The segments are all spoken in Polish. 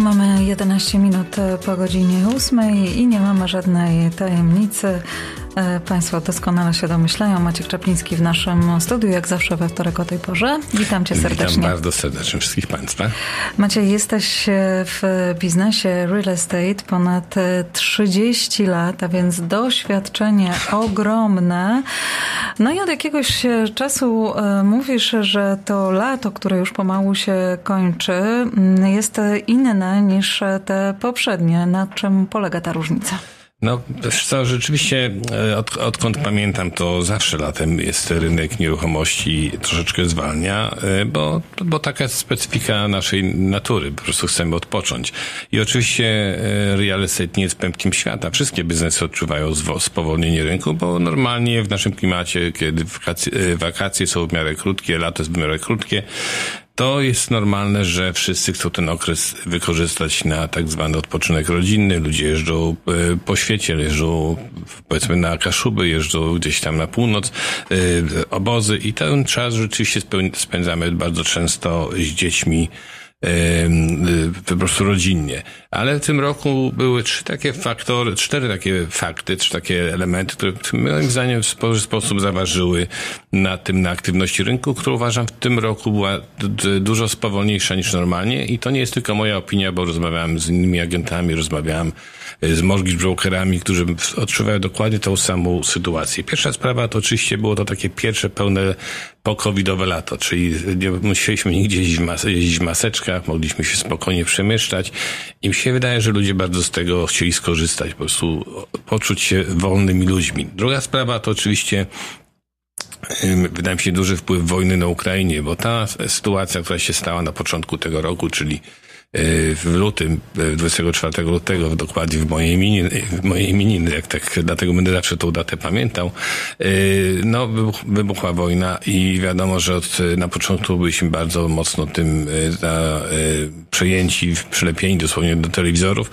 mamy 11 minut po godzinie 8 i nie mamy żadnej tajemnicy. E, państwo doskonale się domyślają. Maciek Czapliński w naszym studiu, jak zawsze we wtorek o tej porze. Witam cię serdecznie. Witam bardzo serdecznie wszystkich państwa. Maciej, jesteś w biznesie real estate ponad 30 lat, a więc doświadczenie ogromne. No i od jakiegoś czasu e, mówisz, że to lato, które już pomału się kończy, jest inne niż te poprzednie. Na czym polega ta różnica? No, co, rzeczywiście e, od, odkąd pamiętam, to zawsze latem jest rynek nieruchomości troszeczkę zwalnia, e, bo, bo taka jest specyfika naszej natury, po prostu chcemy odpocząć. I oczywiście e, real estate nie jest pępkiem świata. Wszystkie biznesy odczuwają spowolnienie rynku, bo normalnie w naszym klimacie, kiedy wakacje, wakacje są w miarę krótkie, lato jest w miarę krótkie, to jest normalne, że wszyscy chcą ten okres wykorzystać na tak zwany odpoczynek rodzinny. Ludzie jeżdżą e, po świecie, jeżdżą powiedzmy na Kaszuby, jeżdżą gdzieś tam na północ, e, obozy i ten czas rzeczywiście spędzamy bardzo często z dziećmi po prostu rodzinnie. Ale w tym roku były trzy takie faktory, cztery takie fakty, trzy takie elementy, które moim zdaniem w spory sposób zaważyły na tym, na aktywności rynku, która uważam w tym roku była dużo spowolniejsza niż normalnie i to nie jest tylko moja opinia, bo rozmawiałem z innymi agentami, rozmawiałem y, z mortgage brokerami, którzy odczuwają dokładnie tą samą sytuację. Pierwsza sprawa to oczywiście było to takie pierwsze pełne po-covidowe lato, czyli nie musieliśmy nigdzie jeździć w, maseczkach, mogliśmy się spokojnie przemieszczać i mi się wydaje, że ludzie bardzo z tego chcieli skorzystać, po prostu poczuć się wolnymi ludźmi. Druga sprawa to oczywiście wydaje mi się duży wpływ wojny na Ukrainie, bo ta sytuacja, która się stała na początku tego roku, czyli w lutym, 24 y, lutego, dokładnie w mojej imieniny, w mojej imieniny, jak tak, dlatego będę zawsze tą datę pamiętał, y, no, wybuchła wojna i wiadomo, że od, na początku byliśmy bardzo mocno tym za, przejęci, przylepieni dosłownie do telewizorów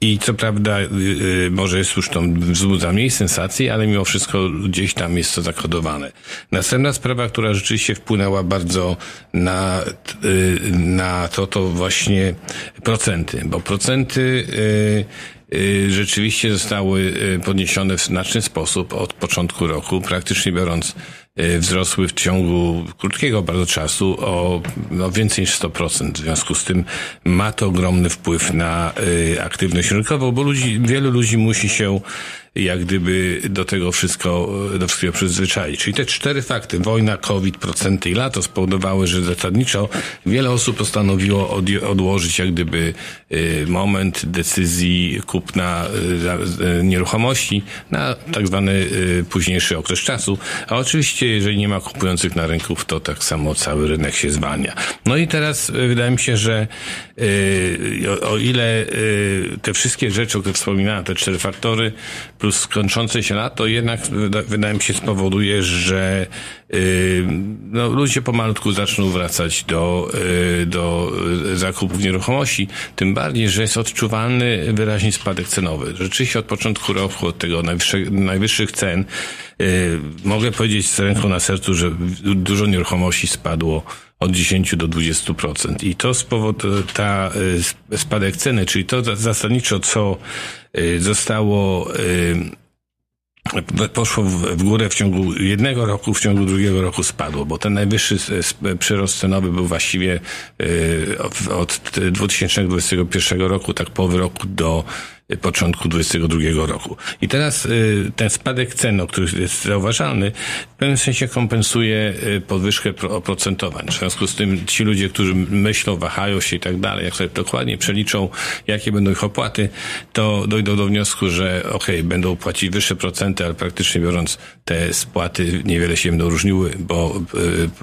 i co prawda może jest już to wzbudza mniej sensacji, ale mimo wszystko gdzieś tam jest to zakodowane. Następna sprawa, która rzeczywiście wpłynęła bardzo na, na to, to właśnie procenty, bo procenty y, y, rzeczywiście zostały y, podniesione w znaczny sposób od początku roku, praktycznie biorąc wzrosły w ciągu krótkiego bardzo czasu o no, więcej niż 100%. W związku z tym ma to ogromny wpływ na aktywność rynkową, bo ludzi, wielu ludzi musi się jak gdyby do tego wszystko, do wszystkiego przyzwyczaić. Czyli te cztery fakty, wojna, COVID, procenty i lato spowodowały, że zasadniczo wiele osób postanowiło od, odłożyć jak gdyby y, moment decyzji kupna y, y, nieruchomości na tak zwany późniejszy okres czasu. A oczywiście, jeżeli nie ma kupujących na rynku, to tak samo cały rynek się zwalnia. No i teraz wydaje mi się, że o, o ile te wszystkie rzeczy, o których wspominałem, te cztery faktory, plus skończące się lato jednak wydaje mi się spowoduje, że yy, no, ludzie pomalutku zaczną wracać do, yy, do zakupów nieruchomości, tym bardziej, że jest odczuwalny wyraźnie spadek cenowy. Rzeczywiście od początku roku, od tego najwyższych, najwyższych cen, yy, mogę powiedzieć z ręką na sercu, że dużo nieruchomości spadło od 10 do 20%. I to spowoduje ta y, spadek ceny, czyli to zasadniczo, co y, zostało y, poszło w górę w ciągu jednego roku, w ciągu drugiego roku spadło, bo ten najwyższy przyrost cenowy był właściwie od 2021 roku, tak połowy roku do początku 2022 roku. I teraz y, ten spadek cen, który jest zauważalny, w pewnym sensie kompensuje y, podwyżkę oprocentowań. W związku z tym ci ludzie, którzy myślą, wahają się i tak dalej, jak sobie dokładnie przeliczą, jakie będą ich opłaty, to dojdą do wniosku, że okay, będą płacić wyższe procenty, ale praktycznie biorąc te spłaty niewiele się będą różniły, bo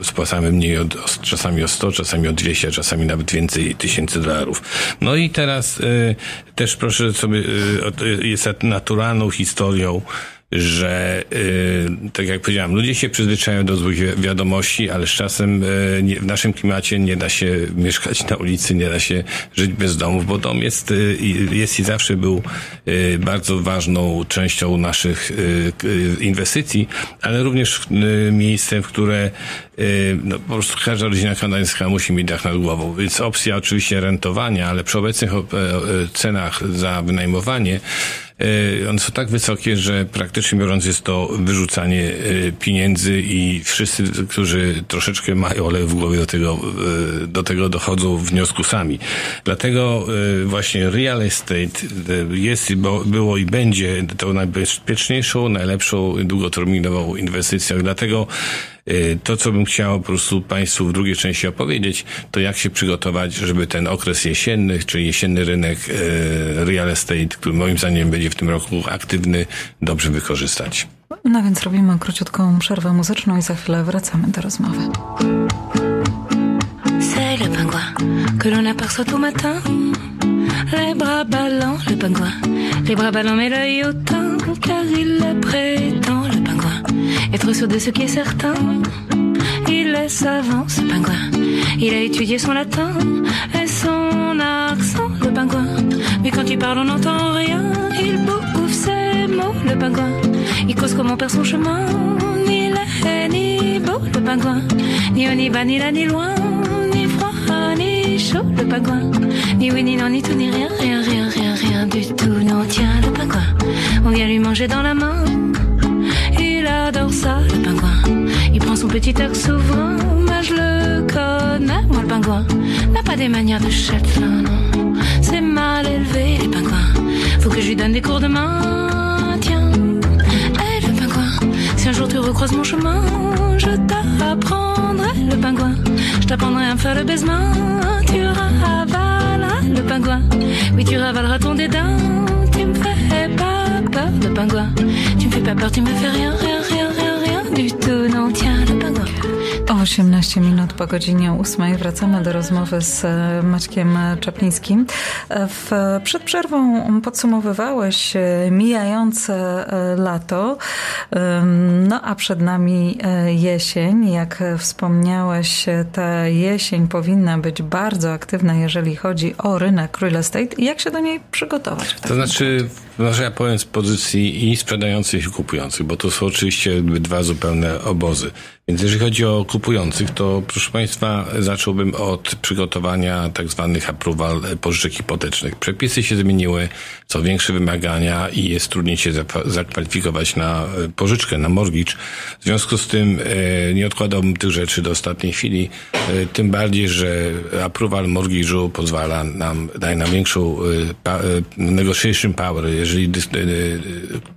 y, spłacamy mniej od, czasami o 100, czasami o 200, czasami nawet więcej tysięcy dolarów. No i teraz też proszę sobie jest naturalną historią że tak jak powiedziałem, ludzie się przyzwyczajają do złych wiadomości, ale z czasem w naszym klimacie nie da się mieszkać na ulicy, nie da się żyć bez domów, bo dom jest, jest i zawsze był bardzo ważną częścią naszych inwestycji, ale również miejscem, w które no, po prostu każda rodzina kanadyjska musi mieć dach nad głową. Więc opcja oczywiście rentowania, ale przy obecnych cenach za wynajmowanie E, one są tak wysokie, że praktycznie biorąc jest to wyrzucanie e, pieniędzy i wszyscy, którzy troszeczkę mają olej w głowie do tego, e, do tego dochodzą wniosku sami. Dlatego właśnie real estate jest, było i będzie tą najbezpieczniejszą, najlepszą długoterminową inwestycją. Dlatego to, co bym chciał po prostu Państwu w drugiej części opowiedzieć, to jak się przygotować, żeby ten okres jesienny, czyli jesienny rynek y, real estate, który moim zdaniem będzie w tym roku aktywny, dobrze wykorzystać. No więc robimy króciutką przerwę muzyczną i za chwilę wracamy do rozmowy. C'est le pingouin que l'on aperçoit tout matin. Les bras ballants, le pingouin. Les bras ballants, mais l'œil autant, car il le prétend, le. Être sûr de ce qui est certain. Il est savant, ce pingouin. Il a étudié son latin et son accent, le pingouin. Mais quand il parle, on n'entend rien. Il bouffe ses mots, le pingouin. Il cause comment perd son chemin. Ni laid, ni beau, le pingouin. Ni haut, ni bas, ni là, ni loin. Ni froid, ni chaud, le pingouin. Ni oui, ni non, ni tout, ni rien, rien, rien, rien, rien du tout. Non, tiens, le pingouin. On vient lui manger dans la main adore ça, le pingouin. Il prend son petit air souvent, mais je le connais, moi le pingouin. N'a pas des manières de châtelain, non. C'est mal élevé, les pingouins. Faut que je lui donne des cours de main, tiens. Hé, le pingouin, si un jour tu recroises mon chemin, je t'apprendrai, le pingouin. Je t'apprendrai à me faire le baisement, tu ravaleras, le pingouin. Oui, tu ravaleras ton dédain, tu me fais pas peur, le pingouin fais pas peur, tu me fais rien, rien, rien, rien, rien du tout. Non, tiens, la bague. 18 minut po godzinie 8 wracamy do rozmowy z e, Maćkiem Czaplińskim. E, w, przed przerwą podsumowywałeś e, mijające lato, no a przed nami jesień. Jak wspomniałeś, ta jesień powinna być bardzo aktywna, jeżeli chodzi o rynek real estate. Jak się do niej przygotować? To znaczy, może ja powiem z pozycji i sprzedających i kupujących, bo to są oczywiście dwa zupełne obozy. Więc jeżeli chodzi o kupujących, to proszę Państwa, zacząłbym od przygotowania tak zwanych approval pożyczek hipotecznych. Przepisy się zmieniły, co większe wymagania i jest trudniej się zakwalifikować na e, pożyczkę, na mortgage. W związku z tym e, nie odkładałbym tych rzeczy do ostatniej chwili, e, tym bardziej, że approval mortgage'u pozwala nam, daje nam większą negotiation power, jeżeli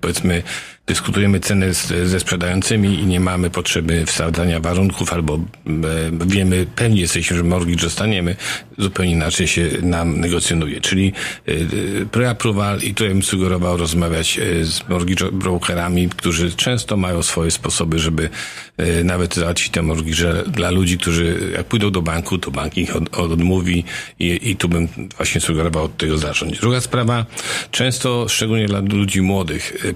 powiedzmy dyskutujemy ceny z, ze sprzedającymi i nie mamy potrzeby wsadzania warunków albo e, wiemy, pewnie jesteśmy, że mortgage dostaniemy, zupełnie inaczej się nam negocjonuje. Czyli e, pre-approval i tutaj bym sugerował rozmawiać e, z mortgage brokerami, którzy często mają swoje sposoby, żeby e, nawet załatwić te mortgage dla ludzi, którzy jak pójdą do banku, to bank ich od, odmówi i, i tu bym właśnie sugerował od tego zacząć. Druga sprawa, często, szczególnie dla ludzi młodych,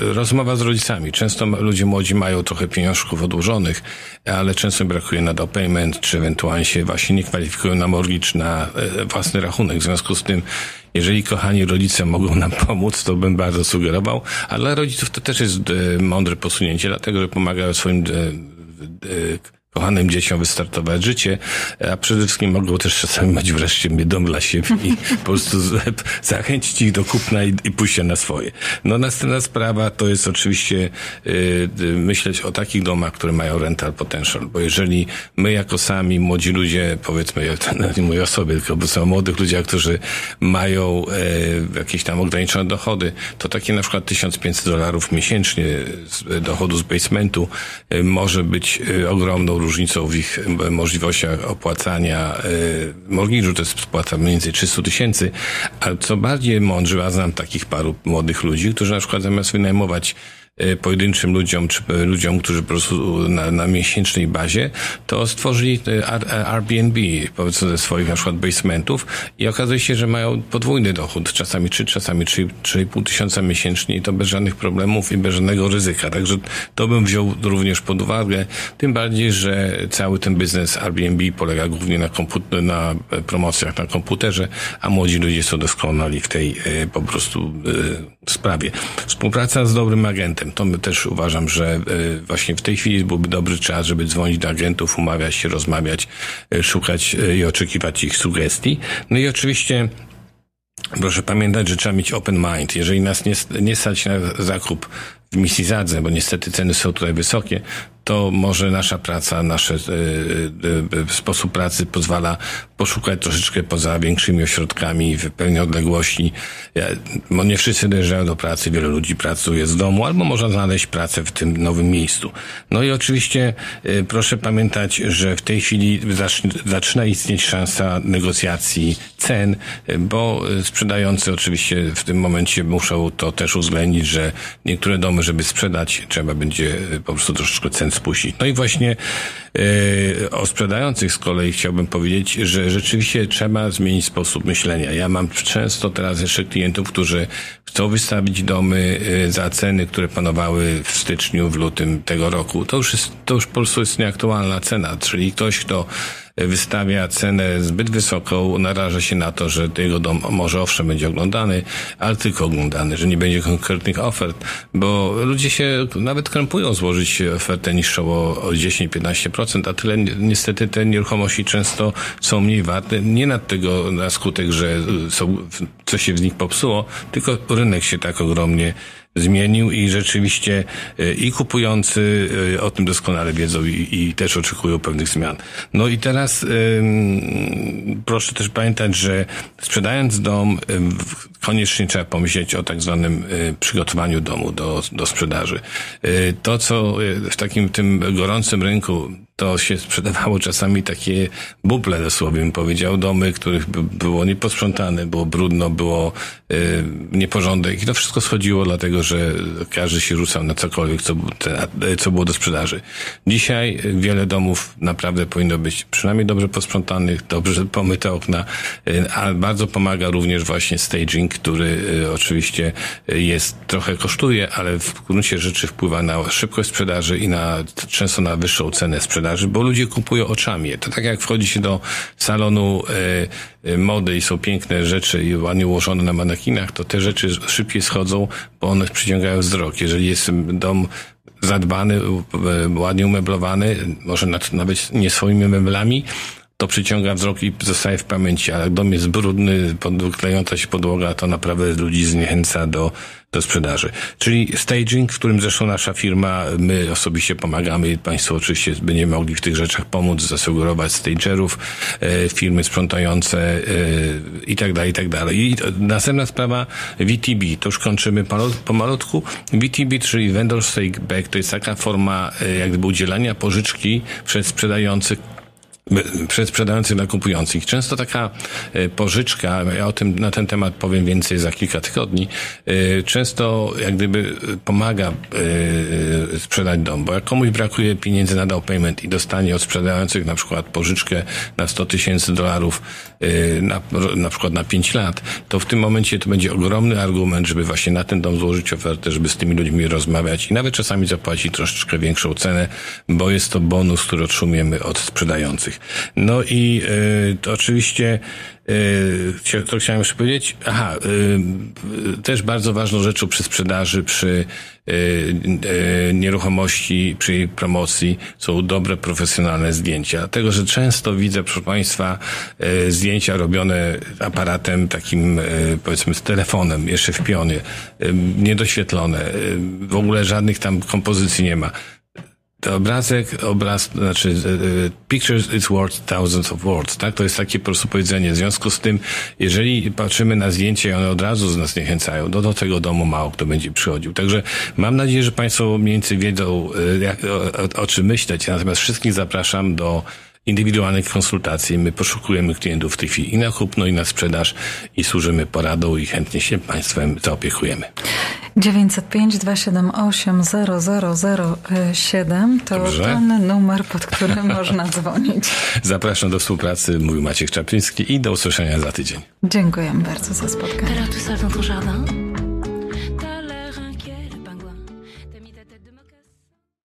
rozmowa z rodzicami. Często ludzie młodzi mają trochę pieniążków odłożonych, ale często brakuje na down payment, czy ewentualnie się właśnie nie kwalifikują na mortgage, na e, własny rachunek. W związku z tym, jeżeli kochani rodzice mogą nam pomóc, to bym bardzo sugerował, a dla rodziców to też jest e, mądre posunięcie, dlatego że pomagają swoim e, kochanym dzieciom wystartować życie, a przede wszystkim mogą też czasami mieć wreszcie dom dla siebie i po prostu zachęcić ich do kupna i, i pójścia na swoje. No następna sprawa to jest oczywiście y, myśleć o takich domach, które mają rental potential, bo jeżeli my jako sami młodzi ludzie, powiedzmy, ja nie mówię o sobie, tylko bo są młodych ludziach, którzy mają y, jakieś tam ograniczone dochody, to takie na przykład 1500 dolarów miesięcznie z dochodu z basementu y, może być y, ogromną różnicą w ich możliwościach opłacania e, mortgage'u, to jest spłata mniej więcej 300 tysięcy, ale co bardziej mądrzy, a znam takich paru młodych ludzi, którzy na przykład zamiast wynajmować pojedynczym ludziom, czy ludziom, którzy po prostu na, na miesięcznej bazie, to stworzyli Airbnb, powiedzmy ze swoich na przykład basementów i okazuje się, że mają podwójny dochód, czasami 3, czasami 3,5 tysiąca miesięcznie i to bez żadnych problemów i bez żadnego ryzyka. Także to bym wziął również pod uwagę, tym bardziej, że cały ten biznes Airbnb polega głównie na, komputer, na promocjach na komputerze, a młodzi ludzie są doskonali w tej e, po prostu e, sprawie. Współpraca z dobrym agentem, to my też uważam, że e, właśnie w tej chwili byłby dobry czas, żeby dzwonić do agentów, umawiać się, rozmawiać, szukać i oczekiwać ich sugestii. No i oczywiście Proszę pamiętać, że trzeba mieć open mind. Jeżeli nas nie, nie stać na zakup w misji zadze, bo niestety ceny są tutaj wysokie, to może nasza praca, nasz e, e, e, sposób pracy pozwala poszukać troszeczkę poza większymi ośrodkami w pełnej odległości. Bo nie wszyscy dojeżdżają do pracy, wielu ludzi pracuje z domu, albo można znaleźć pracę w tym nowym miejscu. No i oczywiście proszę pamiętać, że w tej chwili zaczyna istnieć szansa negocjacji cen, bo sprzedający oczywiście w tym momencie muszą to też uwzględnić, że niektóre domy, żeby sprzedać, trzeba będzie po prostu troszeczkę cen spuścić. No i właśnie e, o sprzedających z kolei chciałbym powiedzieć, że rzeczywiście trzeba zmienić sposób myślenia. Ja mam często teraz jeszcze klientów, którzy chcą wystawić domy e, za ceny, które panowały w styczniu, w lutym tego roku. To już jest, to już po prostu jest nieaktualna cena, czyli ktoś, kto wystawia cenę zbyt wysoką, naraża się na to, że jego dom może owszem będzie oglądany, ale tylko oglądany, że nie będzie konkretnych ofert, bo ludzie się nawet krępują złożyć ofertę niższą o, o 10-15%, a tyle niestety te nieruchomości często są mniej warte, nie nad tego na skutek, że są, coś się w nich popsuło, tylko rynek się tak ogromnie zmienił i rzeczywiście e, i kupujący e, o tym doskonale wiedzą i, i też oczekują pewnych zmian. No i teraz proszę też pamiętać, że sprzedając dom koniecznie trzeba pomyśleć o tak zwanym przygotowaniu domu do, do sprzedaży. E, to, co w takim tym gorącym rynku to się sprzedawało czasami takie buble dosłownie bym powiedział, domy, których było nieposprzątane, było brudno, było y, nieporządek. I to wszystko schodziło dlatego, że każdy się rzucał na cokolwiek, co, co było do sprzedaży. Dzisiaj wiele domów naprawdę powinno być przynajmniej dobrze posprzątanych, dobrze pomyte okna, y, a bardzo pomaga również właśnie staging, który y, oczywiście jest, trochę kosztuje, ale w gruncie rzeczy wpływa na szybkość sprzedaży i na, często na wyższą cenę sprzedaży sprzedaży, bo ludzie kupują oczami. To tak jak wchodzi się do salonu e, e, mody i są piękne rzeczy i ładnie ułożone na manekinach, to te rzeczy szybciej schodzą, bo one przyciągają wzrok. Jeżeli jest dom zadbany, e, ładnie umeblowany, może nawet nie swoimi meblami, to przyciąga wzrok i zostaje w pamięci, a jak dom jest brudny, klejąca się podłoga, to naprawdę ludzi zniechęca do, do sprzedaży. Czyli staging, w którym zresztą nasza firma, my osobiście pomagamy, Państwo oczywiście będziemy mogli w tych rzeczach pomóc, zasugerować stagerów, e, firmy sprzątające e, i tak dalej, i tak dalej. I następna sprawa VTB, to już kończymy pomalutku. VTB, czyli Vendor Stake Back, to jest taka forma e, jak gdyby udzielania pożyczki przez sprzedających przez sprzedających dla kupujących. Często taka e, pożyczka, ja o tym na ten temat powiem więcej za kilka tygodni, e, często jak gdyby pomaga e, sprzedać dom, bo jak komuś brakuje pieniędzy na down payment i dostanie od sprzedających na przykład pożyczkę na 100 tysięcy dolarów na, na przykład na 5 lat, to w tym momencie to będzie ogromny argument, żeby właśnie na ten dom złożyć ofertę, żeby z tymi ludźmi rozmawiać i nawet czasami zapłacić troszeczkę większą cenę, bo jest to bonus, który otrzymujemy od sprzedających. No i y, oczywiście y, to chciałem już powiedzieć. Aha, y, też bardzo ważną rzeczą przy sprzedaży, przy nieruchomości, przy jej promocji są dobre, profesjonalne zdjęcia. Dlatego, że często widzę, proszę Państwa, zdjęcia robione aparatem takim, powiedzmy, z telefonem, jeszcze w pionie, niedoświetlone. W ogóle żadnych tam kompozycji nie ma. Obrazek, obraz, znaczy pictures is worth thousands of words, tak? To jest takie po prostu powiedzenie. W związku z tym, jeżeli patrzymy na zdjęcie one od razu z nas niechęcają, no do tego domu mało kto będzie przychodził. Także mam nadzieję, że Państwo mniej więcej wiedzą, jak, o, o, o czym myśleć. Natomiast wszystkich zapraszam do indywidualnych konsultacji. My poszukujemy klientów w tej chwili i na kupno, i na sprzedaż i służymy poradą i chętnie się Państwem zaopiekujemy. 905 278 0007 to Dobrze. ten numer, pod którym można dzwonić. Zapraszam do współpracy, mówił Maciek Czapliński i do usłyszenia za tydzień. Dziękuję bardzo za spotkanie.